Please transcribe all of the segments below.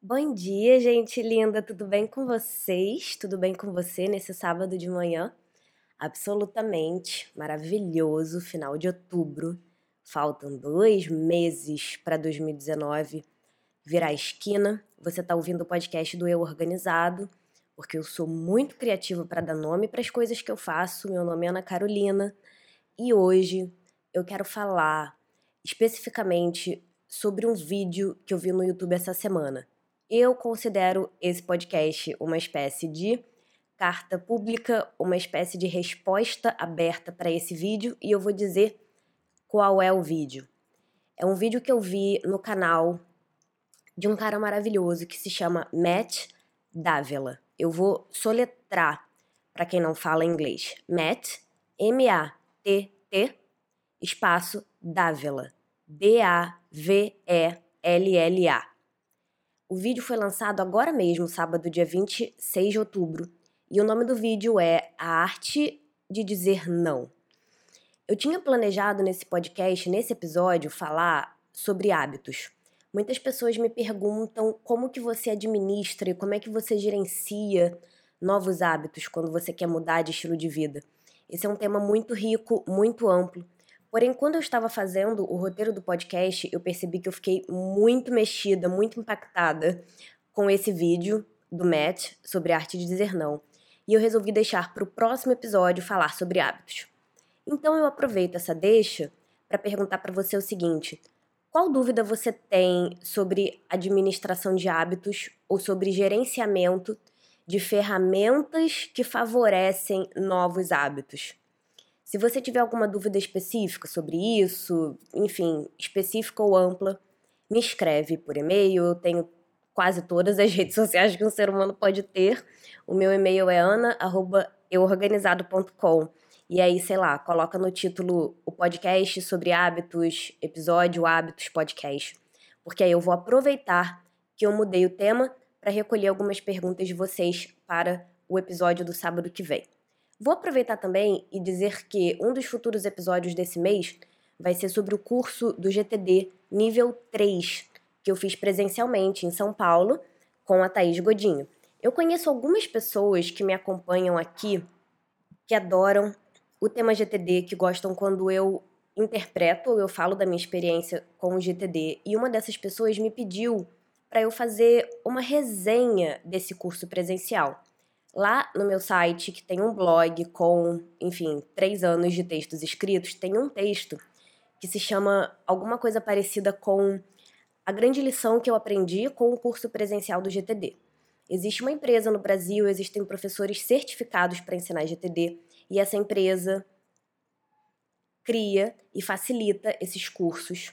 Bom dia, gente linda, tudo bem com vocês? Tudo bem com você nesse sábado de manhã? Absolutamente maravilhoso, final de outubro. Faltam dois meses para 2019 virar a esquina. Você está ouvindo o podcast do Eu Organizado, porque eu sou muito criativa para dar nome para as coisas que eu faço. Meu nome é Ana Carolina e hoje eu quero falar especificamente sobre um vídeo que eu vi no YouTube essa semana. Eu considero esse podcast uma espécie de carta pública, uma espécie de resposta aberta para esse vídeo e eu vou dizer qual é o vídeo. É um vídeo que eu vi no canal de um cara maravilhoso que se chama Matt Davila. Eu vou soletrar para quem não fala inglês. Matt, M-A-T-T, espaço Davila. D-A-V-E-L-L-A. O vídeo foi lançado agora mesmo, sábado, dia 26 de outubro, e o nome do vídeo é A Arte de Dizer Não. Eu tinha planejado nesse podcast, nesse episódio, falar sobre hábitos. Muitas pessoas me perguntam como que você administra e como é que você gerencia novos hábitos quando você quer mudar de estilo de vida. Esse é um tema muito rico, muito amplo Porém, quando eu estava fazendo o roteiro do podcast, eu percebi que eu fiquei muito mexida, muito impactada com esse vídeo do Matt sobre a arte de dizer não. E eu resolvi deixar para o próximo episódio falar sobre hábitos. Então eu aproveito essa deixa para perguntar para você o seguinte: qual dúvida você tem sobre administração de hábitos ou sobre gerenciamento de ferramentas que favorecem novos hábitos? Se você tiver alguma dúvida específica sobre isso, enfim, específica ou ampla, me escreve por e-mail. Eu tenho quase todas as redes sociais que um ser humano pode ter. O meu e-mail é ana@euorganizado.com. E aí, sei lá, coloca no título o podcast sobre hábitos, episódio hábitos podcast. Porque aí eu vou aproveitar que eu mudei o tema para recolher algumas perguntas de vocês para o episódio do sábado que vem. Vou aproveitar também e dizer que um dos futuros episódios desse mês vai ser sobre o curso do GTD nível 3, que eu fiz presencialmente em São Paulo com a Thaís Godinho. Eu conheço algumas pessoas que me acompanham aqui que adoram o tema GTD, que gostam quando eu interpreto ou eu falo da minha experiência com o GTD. E uma dessas pessoas me pediu para eu fazer uma resenha desse curso presencial. Lá no meu site, que tem um blog com, enfim, três anos de textos escritos, tem um texto que se chama alguma coisa parecida com a grande lição que eu aprendi com o curso presencial do GTD. Existe uma empresa no Brasil, existem professores certificados para ensinar GTD, e essa empresa cria e facilita esses cursos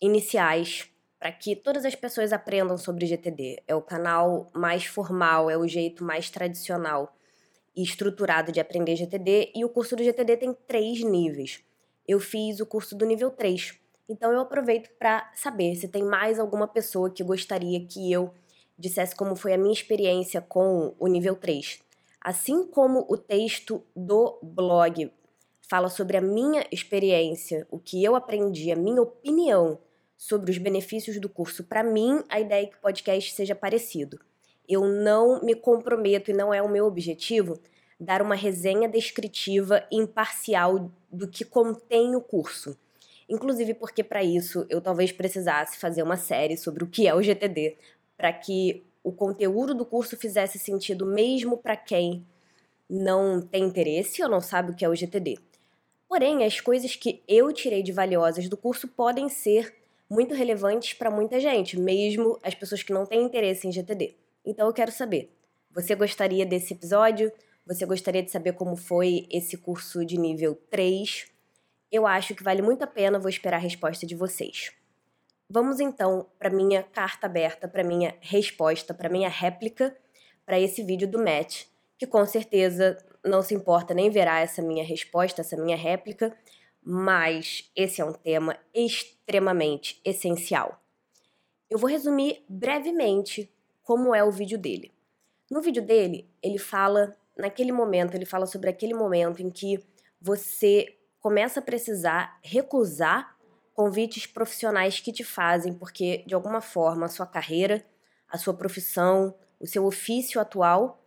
iniciais para que todas as pessoas aprendam sobre GTD. É o canal mais formal, é o jeito mais tradicional e estruturado de aprender GTD. E o curso do GTD tem três níveis. Eu fiz o curso do nível 3. Então eu aproveito para saber se tem mais alguma pessoa que gostaria que eu dissesse como foi a minha experiência com o nível 3. Assim como o texto do blog fala sobre a minha experiência, o que eu aprendi, a minha opinião sobre os benefícios do curso. Para mim, a ideia é que o podcast seja parecido. Eu não me comprometo e não é o meu objetivo dar uma resenha descritiva imparcial do que contém o curso. Inclusive porque para isso eu talvez precisasse fazer uma série sobre o que é o GTD, para que o conteúdo do curso fizesse sentido mesmo para quem não tem interesse ou não sabe o que é o GTD. Porém, as coisas que eu tirei de valiosas do curso podem ser muito relevantes para muita gente, mesmo as pessoas que não têm interesse em GTD. Então eu quero saber, você gostaria desse episódio? Você gostaria de saber como foi esse curso de nível 3? Eu acho que vale muito a pena, vou esperar a resposta de vocês. Vamos então para minha carta aberta, para minha resposta, para minha réplica para esse vídeo do Matt, que com certeza não se importa nem verá essa minha resposta, essa minha réplica, mas esse é um tema extremamente essencial. Eu vou resumir brevemente como é o vídeo dele. No vídeo dele, ele fala, naquele momento, ele fala sobre aquele momento em que você começa a precisar recusar convites profissionais que te fazem, porque de alguma forma a sua carreira, a sua profissão, o seu ofício atual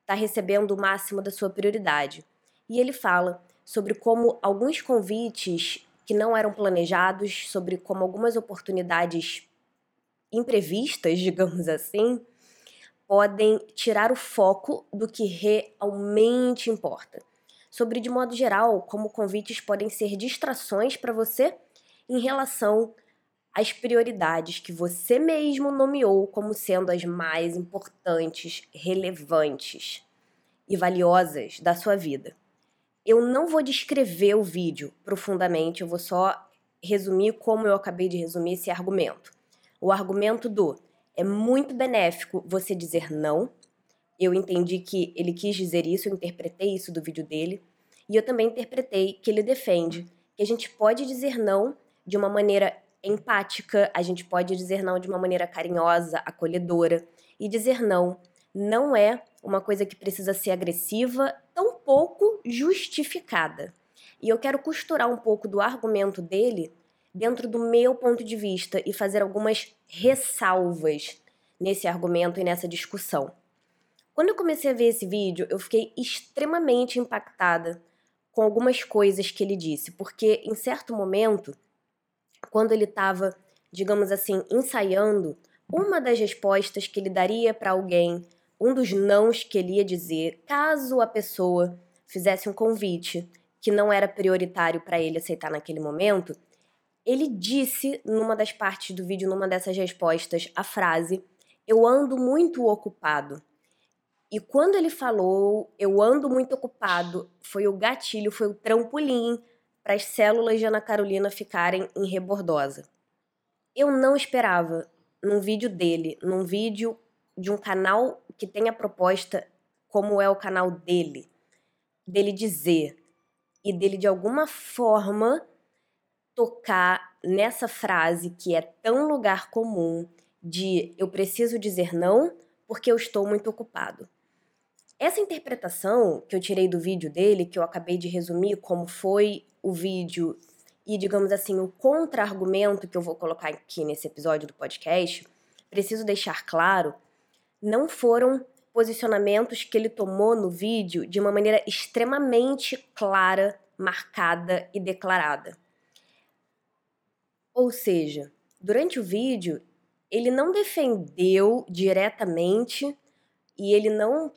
está recebendo o máximo da sua prioridade. E ele fala sobre como alguns convites que não eram planejados, sobre como algumas oportunidades imprevistas, digamos assim, podem tirar o foco do que realmente importa. Sobre, de modo geral, como convites podem ser distrações para você em relação às prioridades que você mesmo nomeou como sendo as mais importantes, relevantes e valiosas da sua vida. Eu não vou descrever o vídeo profundamente, eu vou só resumir como eu acabei de resumir esse argumento. O argumento do é muito benéfico você dizer não. Eu entendi que ele quis dizer isso, eu interpretei isso do vídeo dele. E eu também interpretei que ele defende que a gente pode dizer não de uma maneira empática, a gente pode dizer não de uma maneira carinhosa, acolhedora. E dizer não não é uma coisa que precisa ser agressiva, tampouco justificada. E eu quero costurar um pouco do argumento dele dentro do meu ponto de vista e fazer algumas ressalvas nesse argumento e nessa discussão. Quando eu comecei a ver esse vídeo, eu fiquei extremamente impactada com algumas coisas que ele disse, porque em certo momento, quando ele estava, digamos assim, ensaiando, uma das respostas que ele daria para alguém, um dos nãos que ele ia dizer, caso a pessoa fizesse um convite que não era prioritário para ele aceitar naquele momento, ele disse numa das partes do vídeo, numa dessas respostas, a frase: Eu ando muito ocupado. E quando ele falou, eu ando muito ocupado, foi o gatilho, foi o trampolim para as células de Ana Carolina ficarem em rebordosa. Eu não esperava, num vídeo dele, num vídeo de um canal que tem a proposta como é o canal dele, dele dizer e dele de alguma forma tocar nessa frase que é tão lugar comum de eu preciso dizer não porque eu estou muito ocupado. Essa interpretação que eu tirei do vídeo dele, que eu acabei de resumir como foi o vídeo e, digamos assim, o contra-argumento que eu vou colocar aqui nesse episódio do podcast, preciso deixar claro, não foram posicionamentos que ele tomou no vídeo de uma maneira extremamente clara, marcada e declarada. Ou seja, durante o vídeo, ele não defendeu diretamente e ele não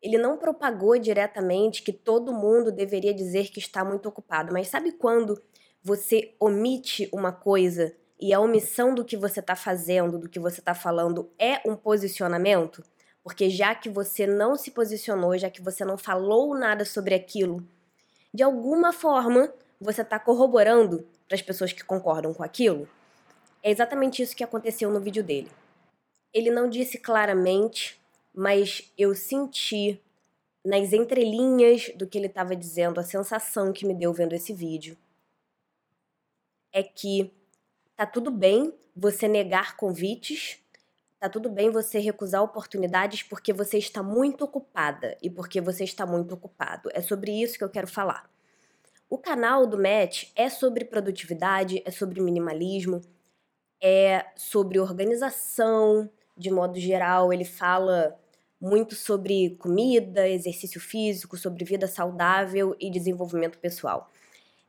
ele não propagou diretamente que todo mundo deveria dizer que está muito ocupado, mas sabe quando você omite uma coisa e a omissão do que você está fazendo, do que você está falando, é um posicionamento? Porque já que você não se posicionou, já que você não falou nada sobre aquilo, de alguma forma você está corroborando para as pessoas que concordam com aquilo? É exatamente isso que aconteceu no vídeo dele. Ele não disse claramente, mas eu senti nas entrelinhas do que ele estava dizendo, a sensação que me deu vendo esse vídeo é que tá tudo bem você negar convites, tá tudo bem você recusar oportunidades porque você está muito ocupada e porque você está muito ocupado. É sobre isso que eu quero falar. O canal do Matt é sobre produtividade, é sobre minimalismo, é sobre organização, de modo geral, ele fala muito sobre comida, exercício físico, sobre vida saudável e desenvolvimento pessoal.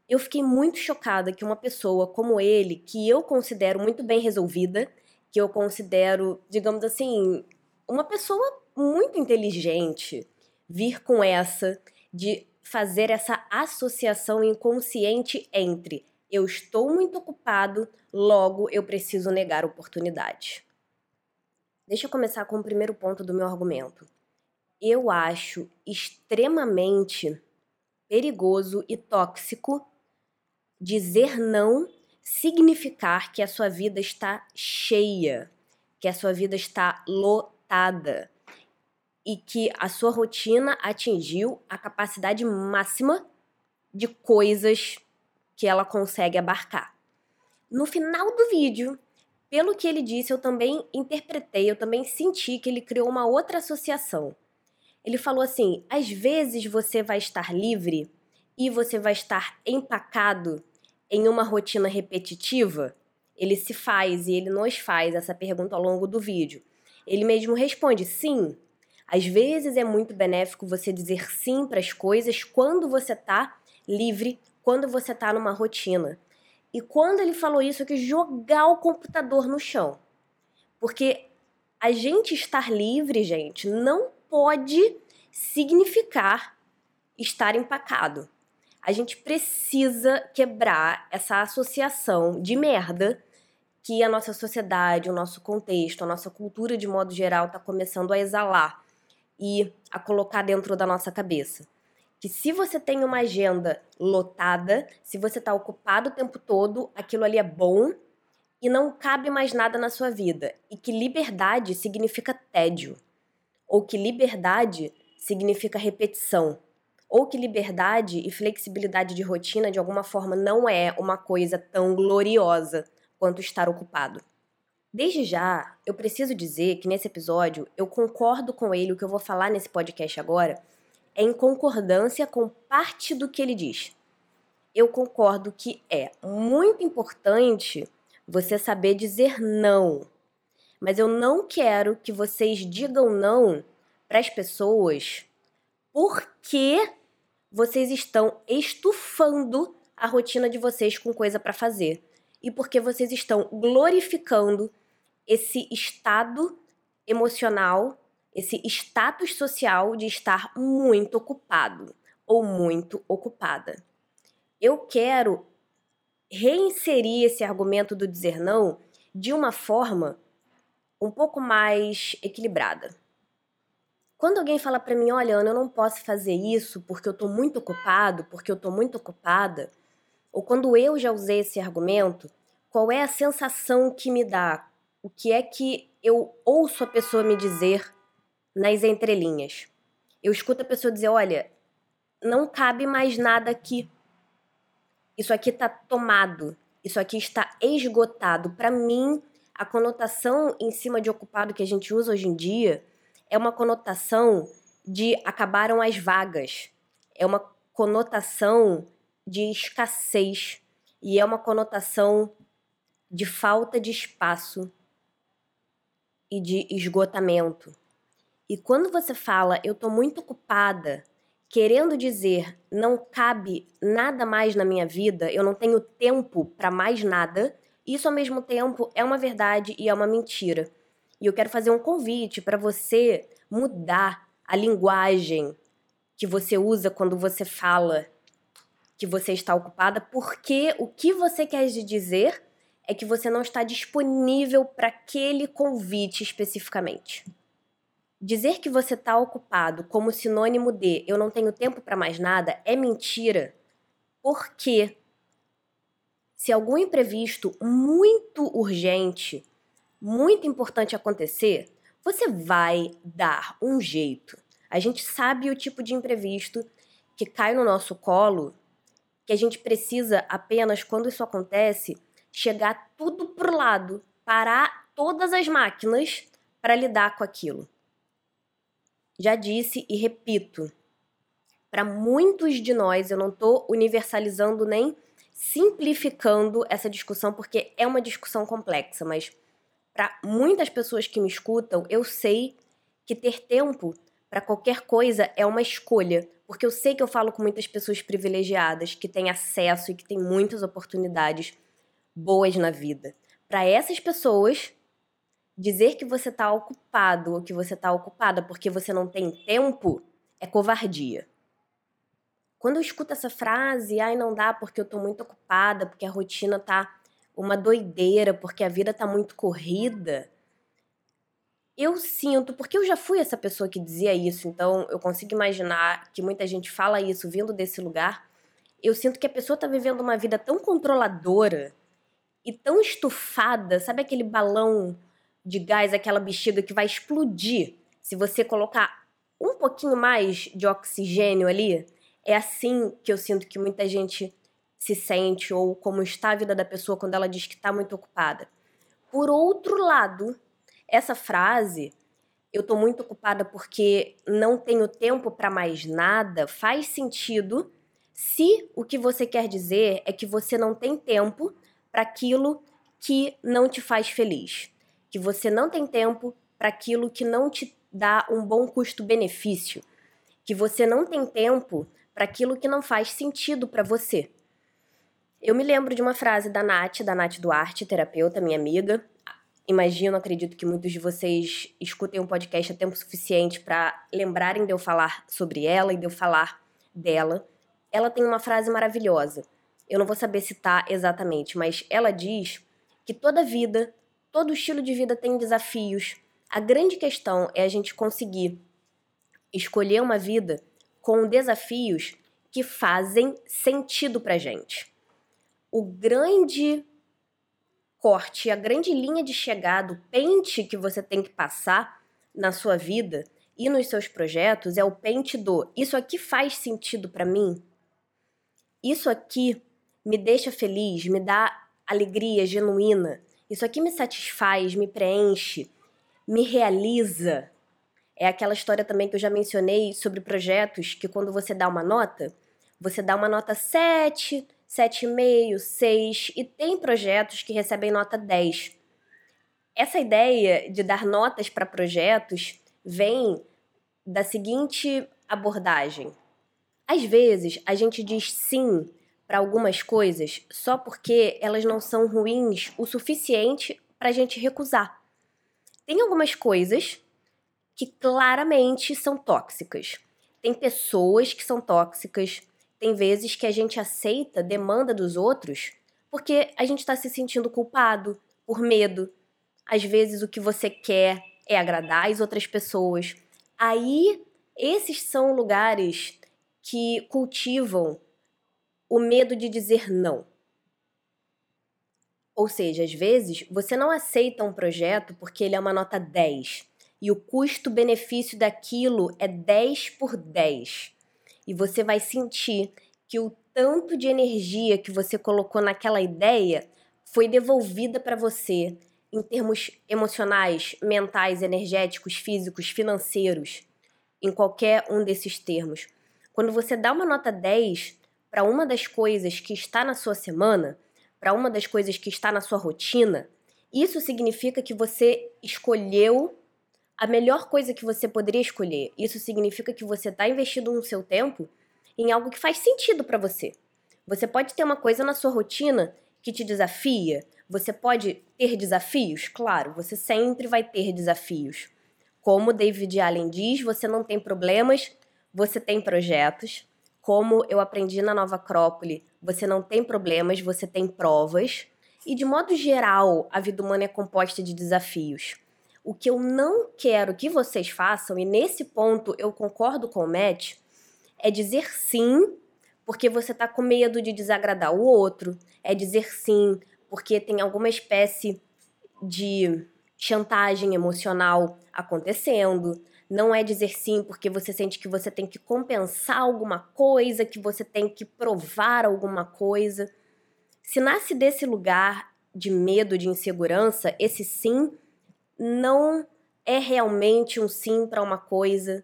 Eu fiquei muito chocada que uma pessoa como ele, que eu considero muito bem resolvida, que eu considero, digamos assim, uma pessoa muito inteligente, vir com essa de fazer essa associação inconsciente entre eu estou muito ocupado, logo eu preciso negar oportunidade. Deixa eu começar com o primeiro ponto do meu argumento. Eu acho extremamente perigoso e tóxico dizer não significar que a sua vida está cheia, que a sua vida está lotada, e que a sua rotina atingiu a capacidade máxima de coisas que ela consegue abarcar. No final do vídeo, pelo que ele disse, eu também interpretei, eu também senti que ele criou uma outra associação. Ele falou assim: às vezes você vai estar livre e você vai estar empacado em uma rotina repetitiva ele se faz e ele nos faz essa pergunta ao longo do vídeo. Ele mesmo responde: sim. Às vezes é muito benéfico você dizer sim para as coisas quando você está livre, quando você está numa rotina. E quando ele falou isso, eu quis jogar o computador no chão. Porque a gente estar livre, gente, não pode significar estar empacado. A gente precisa quebrar essa associação de merda que a nossa sociedade, o nosso contexto, a nossa cultura de modo geral está começando a exalar e a colocar dentro da nossa cabeça. Que se você tem uma agenda lotada, se você está ocupado o tempo todo, aquilo ali é bom e não cabe mais nada na sua vida. E que liberdade significa tédio. Ou que liberdade significa repetição ou que liberdade e flexibilidade de rotina de alguma forma não é uma coisa tão gloriosa quanto estar ocupado. Desde já, eu preciso dizer que nesse episódio eu concordo com ele, o que eu vou falar nesse podcast agora é em concordância com parte do que ele diz. Eu concordo que é muito importante você saber dizer não, mas eu não quero que vocês digam não para as pessoas porque vocês estão estufando a rotina de vocês com coisa para fazer e porque vocês estão glorificando esse estado emocional, esse status social de estar muito ocupado ou muito ocupada. Eu quero reinserir esse argumento do dizer não de uma forma um pouco mais equilibrada. Quando alguém fala para mim, olha, Ana, eu não posso fazer isso porque eu tô muito ocupado, porque eu tô muito ocupada, ou quando eu já usei esse argumento, qual é a sensação que me dá? O que é que eu ouço a pessoa me dizer nas entrelinhas? Eu escuto a pessoa dizer, olha, não cabe mais nada aqui. Isso aqui está tomado. Isso aqui está esgotado. Para mim, a conotação em cima de ocupado que a gente usa hoje em dia é uma conotação de acabaram as vagas, é uma conotação de escassez e é uma conotação de falta de espaço e de esgotamento. E quando você fala eu estou muito ocupada, querendo dizer não cabe nada mais na minha vida, eu não tenho tempo para mais nada, isso ao mesmo tempo é uma verdade e é uma mentira. E eu quero fazer um convite para você mudar a linguagem que você usa quando você fala que você está ocupada, porque o que você quer dizer é que você não está disponível para aquele convite especificamente. Dizer que você está ocupado como sinônimo de eu não tenho tempo para mais nada é mentira, porque se algum imprevisto muito urgente muito importante acontecer, você vai dar um jeito. A gente sabe o tipo de imprevisto que cai no nosso colo, que a gente precisa apenas, quando isso acontece, chegar tudo pro lado, parar todas as máquinas para lidar com aquilo. Já disse e repito, para muitos de nós, eu não estou universalizando nem simplificando essa discussão, porque é uma discussão complexa, mas para muitas pessoas que me escutam, eu sei que ter tempo para qualquer coisa é uma escolha, porque eu sei que eu falo com muitas pessoas privilegiadas que têm acesso e que têm muitas oportunidades boas na vida. Para essas pessoas, dizer que você está ocupado ou que você está ocupada porque você não tem tempo é covardia. Quando eu escuto essa frase, ai, não dá porque eu estou muito ocupada, porque a rotina está uma doideira porque a vida tá muito corrida, eu sinto, porque eu já fui essa pessoa que dizia isso, então eu consigo imaginar que muita gente fala isso vindo desse lugar. Eu sinto que a pessoa tá vivendo uma vida tão controladora e tão estufada, sabe aquele balão de gás, aquela bexiga que vai explodir se você colocar um pouquinho mais de oxigênio ali? É assim que eu sinto que muita gente se sente ou como está a vida da pessoa quando ela diz que está muito ocupada. Por outro lado, essa frase, eu estou muito ocupada porque não tenho tempo para mais nada, faz sentido se o que você quer dizer é que você não tem tempo para aquilo que não te faz feliz, que você não tem tempo para aquilo que não te dá um bom custo-benefício, que você não tem tempo para aquilo que não faz sentido para você. Eu me lembro de uma frase da Nath, da Nath Duarte, terapeuta, minha amiga. Imagino, acredito que muitos de vocês escutem um podcast a tempo suficiente para lembrarem de eu falar sobre ela e de eu falar dela. Ela tem uma frase maravilhosa. Eu não vou saber citar exatamente, mas ela diz que toda vida, todo estilo de vida tem desafios, a grande questão é a gente conseguir escolher uma vida com desafios que fazem sentido pra gente. O grande corte, a grande linha de chegada, o pente que você tem que passar na sua vida e nos seus projetos é o pente do isso aqui faz sentido para mim? Isso aqui me deixa feliz, me dá alegria genuína. Isso aqui me satisfaz, me preenche, me realiza. É aquela história também que eu já mencionei sobre projetos que quando você dá uma nota, você dá uma nota 7, 7,5, 6 e tem projetos que recebem nota 10. Essa ideia de dar notas para projetos vem da seguinte abordagem. Às vezes, a gente diz sim para algumas coisas só porque elas não são ruins o suficiente para a gente recusar. Tem algumas coisas que claramente são tóxicas. Tem pessoas que são tóxicas, tem vezes que a gente aceita demanda dos outros porque a gente está se sentindo culpado, por medo. Às vezes o que você quer é agradar as outras pessoas. Aí, esses são lugares que cultivam o medo de dizer não. Ou seja, às vezes você não aceita um projeto porque ele é uma nota 10 e o custo-benefício daquilo é 10 por 10. E você vai sentir que o tanto de energia que você colocou naquela ideia foi devolvida para você em termos emocionais, mentais, energéticos, físicos, financeiros, em qualquer um desses termos. Quando você dá uma nota 10 para uma das coisas que está na sua semana, para uma das coisas que está na sua rotina, isso significa que você escolheu a melhor coisa que você poderia escolher. Isso significa que você está investindo no seu tempo em algo que faz sentido para você. Você pode ter uma coisa na sua rotina que te desafia. Você pode ter desafios? Claro, você sempre vai ter desafios. Como David Allen diz, você não tem problemas, você tem projetos. Como eu aprendi na Nova Acrópole, você não tem problemas, você tem provas. E de modo geral, a vida humana é composta de desafios. O que eu não quero que vocês façam, e nesse ponto eu concordo com o Matt, é dizer sim porque você está com medo de desagradar o outro, é dizer sim porque tem alguma espécie de chantagem emocional acontecendo, não é dizer sim porque você sente que você tem que compensar alguma coisa, que você tem que provar alguma coisa. Se nasce desse lugar de medo, de insegurança, esse sim não é realmente um sim para uma coisa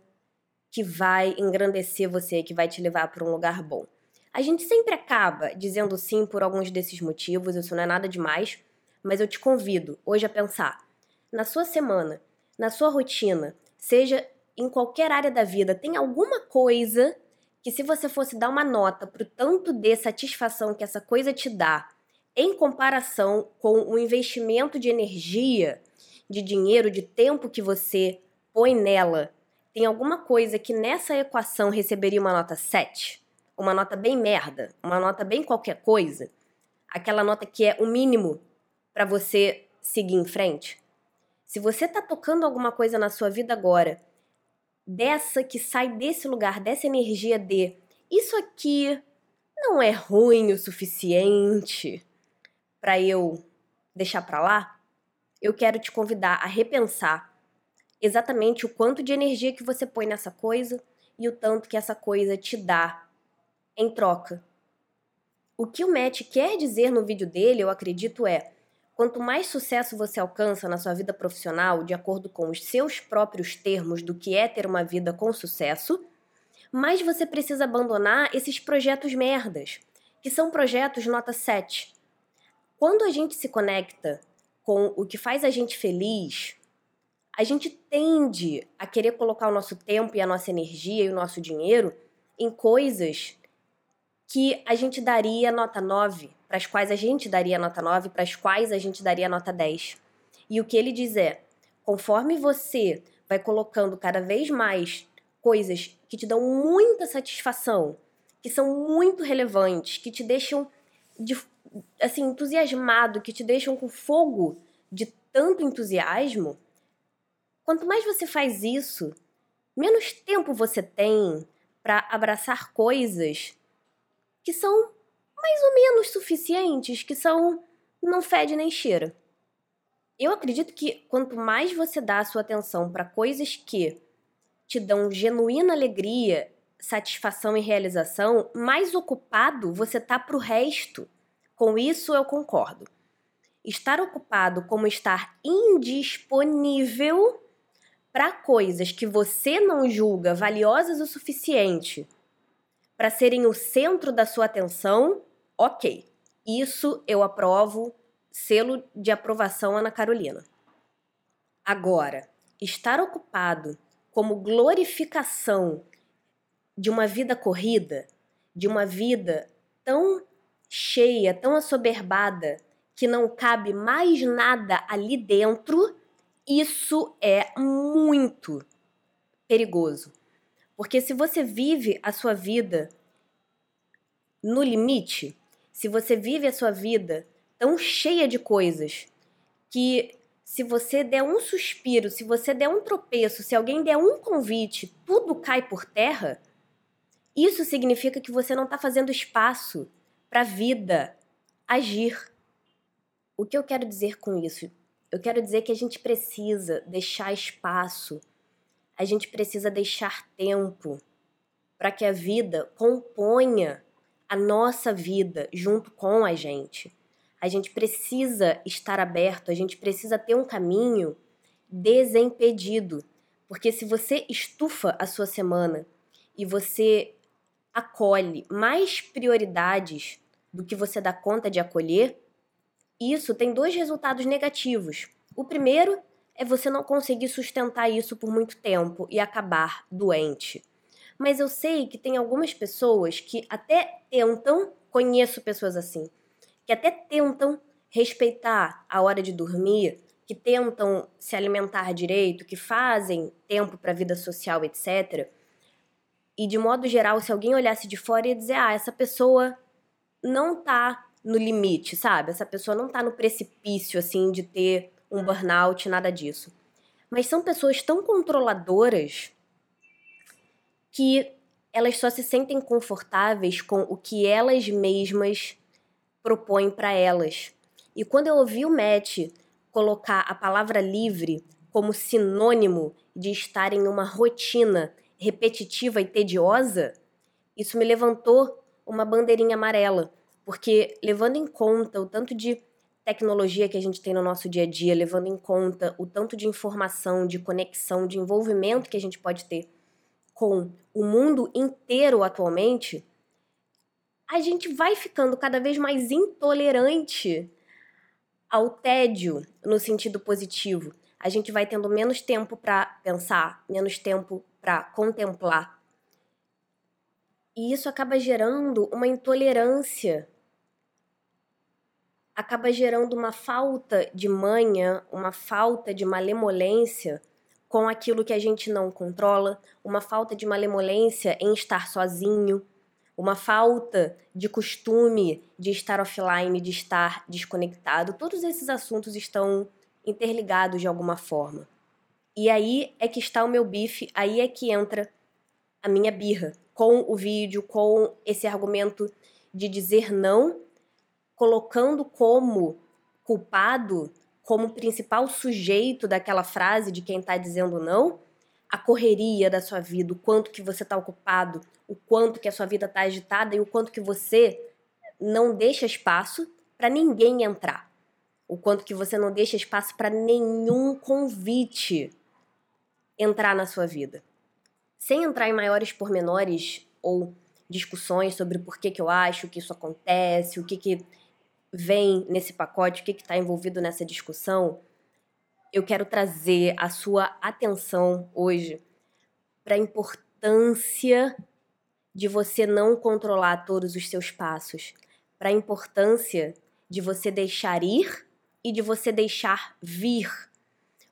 que vai engrandecer você, que vai te levar para um lugar bom. A gente sempre acaba dizendo sim por alguns desses motivos, isso não é nada demais, mas eu te convido hoje a pensar na sua semana, na sua rotina, seja em qualquer área da vida, tem alguma coisa que se você fosse dar uma nota pro tanto de satisfação que essa coisa te dá, em comparação com o investimento de energia, de dinheiro, de tempo que você põe nela, tem alguma coisa que nessa equação receberia uma nota 7? Uma nota bem merda, uma nota bem qualquer coisa? Aquela nota que é o mínimo para você seguir em frente? Se você está tocando alguma coisa na sua vida agora, dessa que sai desse lugar, dessa energia de isso aqui não é ruim o suficiente para eu deixar para lá, eu quero te convidar a repensar exatamente o quanto de energia que você põe nessa coisa e o tanto que essa coisa te dá em troca. O que o Matt quer dizer no vídeo dele, eu acredito, é Quanto mais sucesso você alcança na sua vida profissional, de acordo com os seus próprios termos do que é ter uma vida com sucesso, mais você precisa abandonar esses projetos merdas, que são projetos nota 7. quando a gente se conecta com o que faz a gente feliz, a gente tende a querer colocar o nosso tempo e a nossa energia e o nosso dinheiro em coisas que a gente daria nota 9, para as quais a gente daria nota 9, para as quais a gente daria nota 10. E o que ele diz é: conforme você vai colocando cada vez mais coisas que te dão muita satisfação, que são muito relevantes, que te deixam de, assim entusiasmado, que te deixam com fogo de tanto entusiasmo, quanto mais você faz isso, menos tempo você tem para abraçar coisas que são mais ou menos suficientes, que são não fede nem cheira. Eu acredito que quanto mais você dá a sua atenção para coisas que te dão genuína alegria, satisfação e realização, mais ocupado você tá para o resto. Com isso eu concordo. Estar ocupado como estar indisponível para coisas que você não julga valiosas o suficiente para serem o centro da sua atenção, ok. Isso eu aprovo, selo de aprovação Ana Carolina. Agora, estar ocupado como glorificação de uma vida corrida, de uma vida tão cheia, tão assoberbada, que não cabe mais nada ali dentro, isso é muito perigoso. Porque se você vive a sua vida no limite, se você vive a sua vida tão cheia de coisas que se você der um suspiro, se você der um tropeço, se alguém der um convite, tudo cai por terra, isso significa que você não está fazendo espaço para a vida agir. O que eu quero dizer com isso? Eu quero dizer que a gente precisa deixar espaço a gente precisa deixar tempo para que a vida componha a nossa vida junto com a gente. A gente precisa estar aberto, a gente precisa ter um caminho desimpedido. Porque se você estufa a sua semana e você acolhe mais prioridades do que você dá conta de acolher, isso tem dois resultados negativos. O primeiro é você não conseguir sustentar isso por muito tempo e acabar doente. Mas eu sei que tem algumas pessoas que até tentam, conheço pessoas assim, que até tentam respeitar a hora de dormir, que tentam se alimentar direito, que fazem tempo para a vida social, etc. E de modo geral, se alguém olhasse de fora ia dizer: "Ah, essa pessoa não tá no limite, sabe? Essa pessoa não tá no precipício assim de ter um burnout, nada disso. Mas são pessoas tão controladoras que elas só se sentem confortáveis com o que elas mesmas propõem para elas. E quando eu ouvi o Matt colocar a palavra livre como sinônimo de estar em uma rotina repetitiva e tediosa, isso me levantou uma bandeirinha amarela, porque levando em conta o tanto de tecnologia que a gente tem no nosso dia a dia, levando em conta o tanto de informação, de conexão, de envolvimento que a gente pode ter com o mundo inteiro atualmente, a gente vai ficando cada vez mais intolerante ao tédio no sentido positivo. A gente vai tendo menos tempo para pensar, menos tempo para contemplar. E isso acaba gerando uma intolerância acaba gerando uma falta de manha, uma falta de malemolência com aquilo que a gente não controla, uma falta de malemolência em estar sozinho, uma falta de costume de estar offline, de estar desconectado. Todos esses assuntos estão interligados de alguma forma. E aí é que está o meu bife, aí é que entra a minha birra com o vídeo, com esse argumento de dizer não colocando como culpado, como principal sujeito daquela frase de quem está dizendo não, a correria da sua vida, o quanto que você está ocupado, o quanto que a sua vida está agitada e o quanto que você não deixa espaço para ninguém entrar. O quanto que você não deixa espaço para nenhum convite entrar na sua vida. Sem entrar em maiores pormenores ou discussões sobre por que, que eu acho que isso acontece, o que, que vem nesse pacote, o que está envolvido nessa discussão, eu quero trazer a sua atenção hoje para a importância de você não controlar todos os seus passos, para a importância de você deixar ir e de você deixar vir.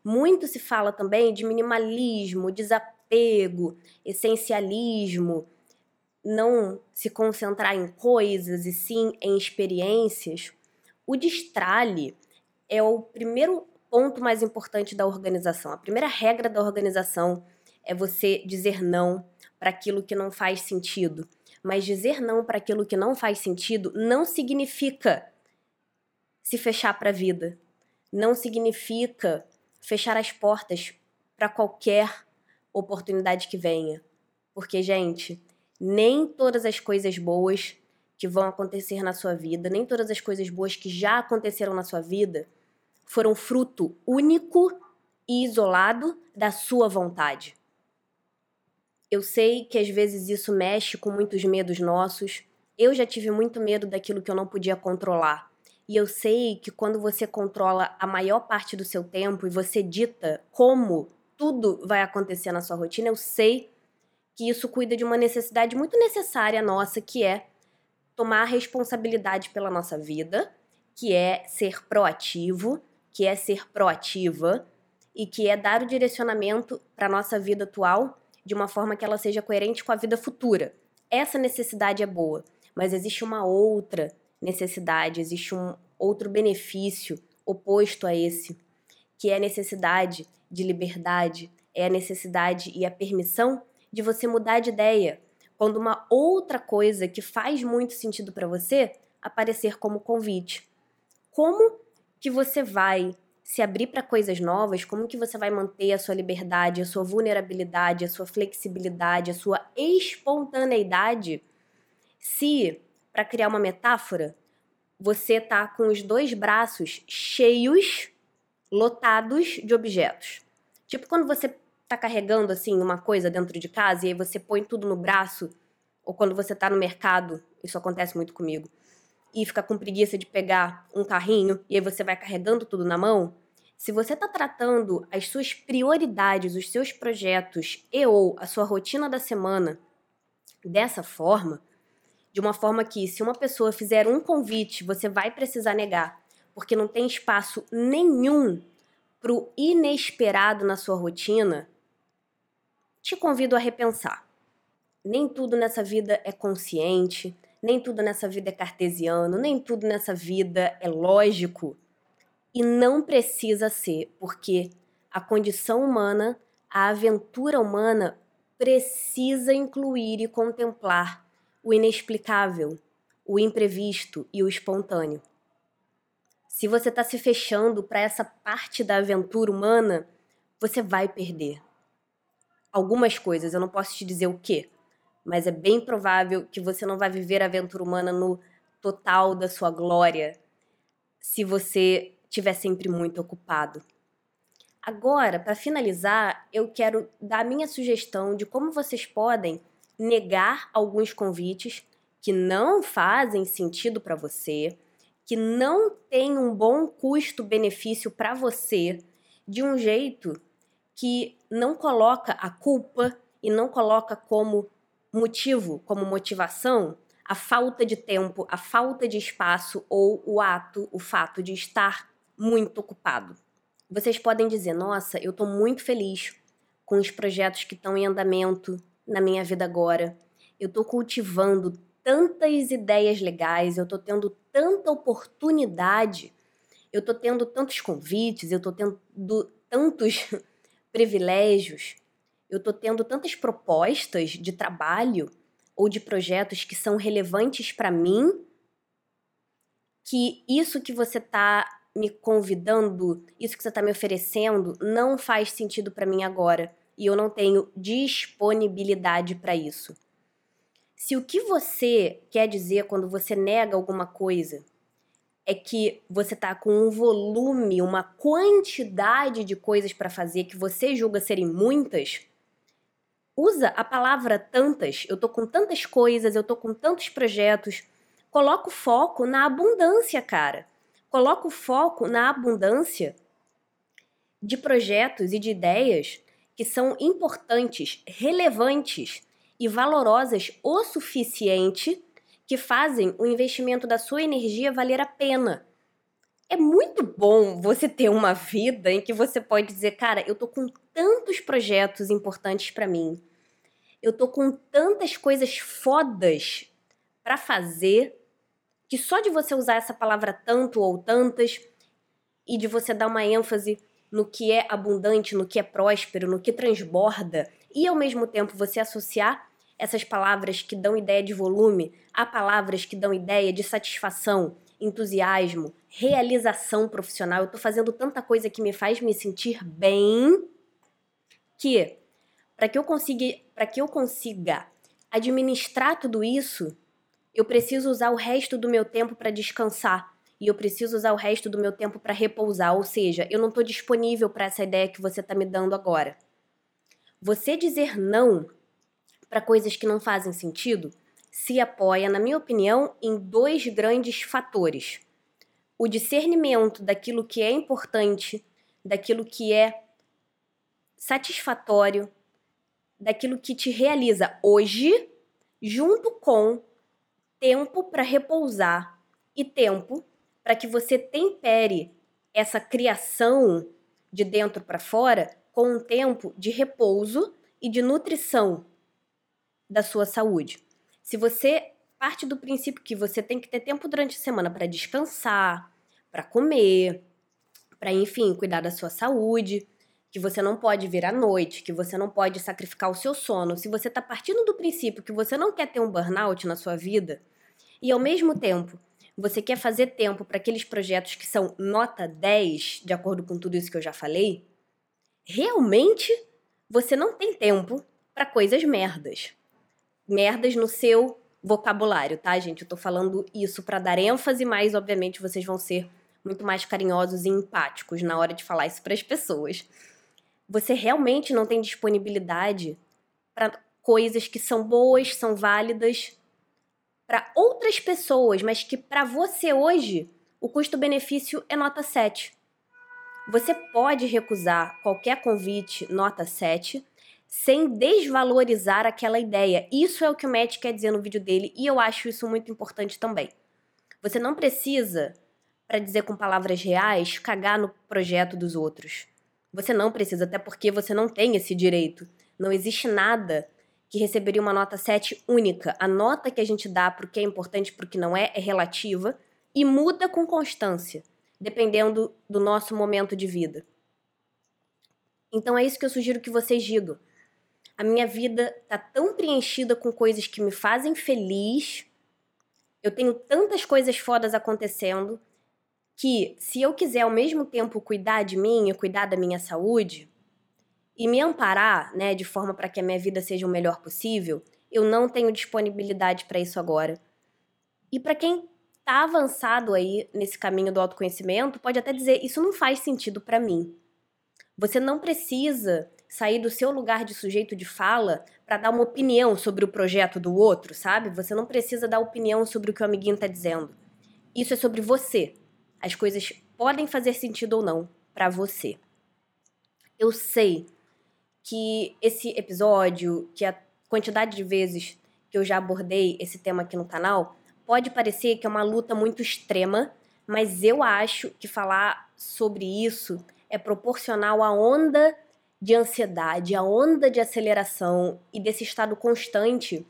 Muito se fala também de minimalismo, desapego, essencialismo, não se concentrar em coisas e sim em experiências. O destrale é o primeiro ponto mais importante da organização. A primeira regra da organização é você dizer não para aquilo que não faz sentido. Mas dizer não para aquilo que não faz sentido não significa se fechar para a vida. Não significa fechar as portas para qualquer oportunidade que venha. Porque, gente, nem todas as coisas boas que vão acontecer na sua vida, nem todas as coisas boas que já aconteceram na sua vida foram fruto único e isolado da sua vontade. Eu sei que às vezes isso mexe com muitos medos nossos. Eu já tive muito medo daquilo que eu não podia controlar. E eu sei que quando você controla a maior parte do seu tempo e você dita como tudo vai acontecer na sua rotina, eu sei que isso cuida de uma necessidade muito necessária nossa, que é tomar responsabilidade pela nossa vida, que é ser proativo, que é ser proativa e que é dar o direcionamento para a nossa vida atual de uma forma que ela seja coerente com a vida futura. Essa necessidade é boa, mas existe uma outra necessidade, existe um outro benefício oposto a esse, que é a necessidade de liberdade, é a necessidade e a permissão de você mudar de ideia quando uma outra coisa que faz muito sentido para você aparecer como convite. Como que você vai se abrir para coisas novas? Como que você vai manter a sua liberdade, a sua vulnerabilidade, a sua flexibilidade, a sua espontaneidade? Se, para criar uma metáfora, você tá com os dois braços cheios, lotados de objetos. Tipo quando você tá carregando assim uma coisa dentro de casa e aí você põe tudo no braço, ou quando você tá no mercado, isso acontece muito comigo, e fica com preguiça de pegar um carrinho e aí você vai carregando tudo na mão, se você está tratando as suas prioridades, os seus projetos e ou a sua rotina da semana dessa forma, de uma forma que se uma pessoa fizer um convite, você vai precisar negar, porque não tem espaço nenhum para o inesperado na sua rotina, te convido a repensar. Nem tudo nessa vida é consciente, nem tudo nessa vida é cartesiano, nem tudo nessa vida é lógico. E não precisa ser, porque a condição humana, a aventura humana precisa incluir e contemplar o inexplicável, o imprevisto e o espontâneo. Se você está se fechando para essa parte da aventura humana, você vai perder algumas coisas, eu não posso te dizer o que, mas é bem provável que você não vai viver a aventura humana no total da sua glória se você estiver sempre muito ocupado. Agora, para finalizar, eu quero dar a minha sugestão de como vocês podem negar alguns convites que não fazem sentido para você, que não têm um bom custo-benefício para você, de um jeito que não coloca a culpa e não coloca como motivo, como motivação, a falta de tempo, a falta de espaço ou o ato, o fato de estar muito ocupado. Vocês podem dizer: nossa, eu estou muito feliz com os projetos que estão em andamento na minha vida agora. Eu estou cultivando tantas ideias legais, eu estou tendo tanta oportunidade, eu estou tendo tantos convites, eu estou tendo tantos privilégios, eu estou tendo tantas propostas de trabalho ou de projetos que são relevantes para mim, que isso que você está me convidando, isso que você está me oferecendo, não faz sentido para mim agora e eu não tenho disponibilidade para isso. Se o que você quer dizer quando você nega alguma coisa é que você tá com um volume, uma quantidade de coisas para fazer que você julga serem muitas, usa a palavra tantas. Eu tô com tantas coisas, eu tô com tantos projetos. Coloca o foco na abundância, cara. Coloca o foco na abundância de projetos e de ideias que são importantes, relevantes e valorosas o suficiente que fazem o investimento da sua energia valer a pena. É muito bom você ter uma vida em que você pode dizer, cara, eu tô com tantos projetos importantes para mim. Eu tô com tantas coisas fodas para fazer que só de você usar essa palavra tanto ou tantas e de você dar uma ênfase no que é abundante, no que é próspero, no que transborda, e ao mesmo tempo você associar essas palavras que dão ideia de volume a palavras que dão ideia de satisfação, entusiasmo, realização profissional. Eu tô fazendo tanta coisa que me faz me sentir bem que para que eu consiga, para que eu consiga administrar tudo isso, eu preciso usar o resto do meu tempo para descansar e eu preciso usar o resto do meu tempo para repousar, ou seja, eu não estou disponível para essa ideia que você está me dando agora. Você dizer não para coisas que não fazem sentido se apoia, na minha opinião, em dois grandes fatores: o discernimento daquilo que é importante, daquilo que é satisfatório, daquilo que te realiza hoje, junto com tempo para repousar e tempo para que você tempere essa criação de dentro para fora com um tempo de repouso e de nutrição da sua saúde. Se você parte do princípio que você tem que ter tempo durante a semana para descansar, para comer, para enfim, cuidar da sua saúde, que você não pode vir à noite, que você não pode sacrificar o seu sono, se você está partindo do princípio que você não quer ter um burnout na sua vida, e ao mesmo tempo você quer fazer tempo para aqueles projetos que são nota 10, de acordo com tudo isso que eu já falei, realmente você não tem tempo para coisas merdas. Merdas no seu vocabulário, tá, gente? Eu tô falando isso para dar ênfase, mas obviamente vocês vão ser muito mais carinhosos e empáticos na hora de falar isso para as pessoas você realmente não tem disponibilidade para coisas que são boas, são válidas para outras pessoas, mas que para você hoje o custo-benefício é nota 7. Você pode recusar qualquer convite nota 7 sem desvalorizar aquela ideia. Isso é o que o Matt quer dizer no vídeo dele e eu acho isso muito importante também. Você não precisa, para dizer com palavras reais, cagar no projeto dos outros. Você não precisa, até porque você não tem esse direito. Não existe nada que receberia uma nota 7 única. A nota que a gente dá para o que é importante e para o que não é é relativa e muda com constância, dependendo do nosso momento de vida. Então é isso que eu sugiro que vocês digam. A minha vida tá tão preenchida com coisas que me fazem feliz. Eu tenho tantas coisas fodas acontecendo que se eu quiser ao mesmo tempo cuidar de mim e cuidar da minha saúde e me amparar, né, de forma para que a minha vida seja o melhor possível, eu não tenho disponibilidade para isso agora. E para quem tá avançado aí nesse caminho do autoconhecimento, pode até dizer isso não faz sentido para mim. Você não precisa sair do seu lugar de sujeito de fala para dar uma opinião sobre o projeto do outro, sabe? Você não precisa dar opinião sobre o que o amiguinho tá dizendo. Isso é sobre você. As coisas podem fazer sentido ou não para você. Eu sei que esse episódio, que a quantidade de vezes que eu já abordei esse tema aqui no canal, pode parecer que é uma luta muito extrema, mas eu acho que falar sobre isso é proporcional à onda de ansiedade, à onda de aceleração e desse estado constante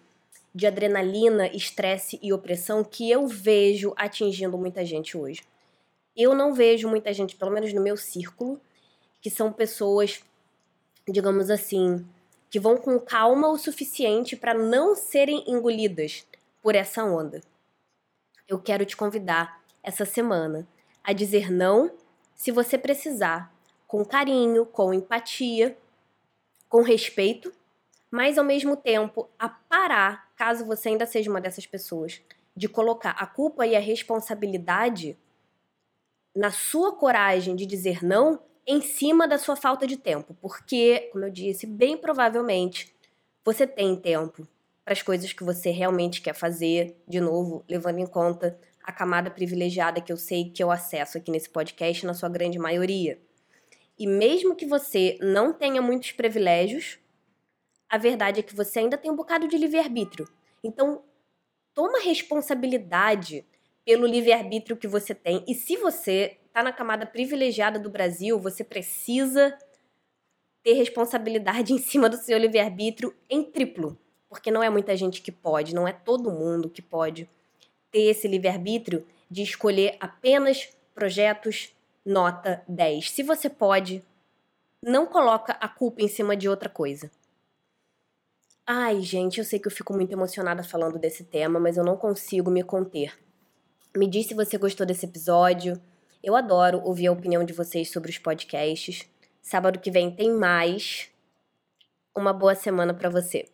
de adrenalina, estresse e opressão que eu vejo atingindo muita gente hoje eu não vejo muita gente, pelo menos no meu círculo, que são pessoas, digamos assim, que vão com calma o suficiente para não serem engolidas por essa onda. Eu quero te convidar essa semana a dizer não se você precisar, com carinho, com empatia, com respeito, mas ao mesmo tempo a parar, caso você ainda seja uma dessas pessoas, de colocar a culpa e a responsabilidade na sua coragem de dizer não em cima da sua falta de tempo, porque, como eu disse, bem provavelmente você tem tempo para as coisas que você realmente quer fazer, de novo, levando em conta a camada privilegiada que eu sei que eu acesso aqui nesse podcast na sua grande maioria. E mesmo que você não tenha muitos privilégios, a verdade é que você ainda tem um bocado de livre-arbítrio. Então, toma responsabilidade pelo livre-arbítrio que você tem. E se você está na camada privilegiada do Brasil, você precisa ter responsabilidade em cima do seu livre-arbítrio em triplo. Porque não é muita gente que pode, não é todo mundo que pode ter esse livre-arbítrio de escolher apenas projetos nota 10. Se você pode, não coloca a culpa em cima de outra coisa. Ai, gente, eu sei que eu fico muito emocionada falando desse tema, mas eu não consigo me conter. Me diz se você gostou desse episódio. Eu adoro ouvir a opinião de vocês sobre os podcasts. Sábado que vem tem mais. Uma boa semana para você.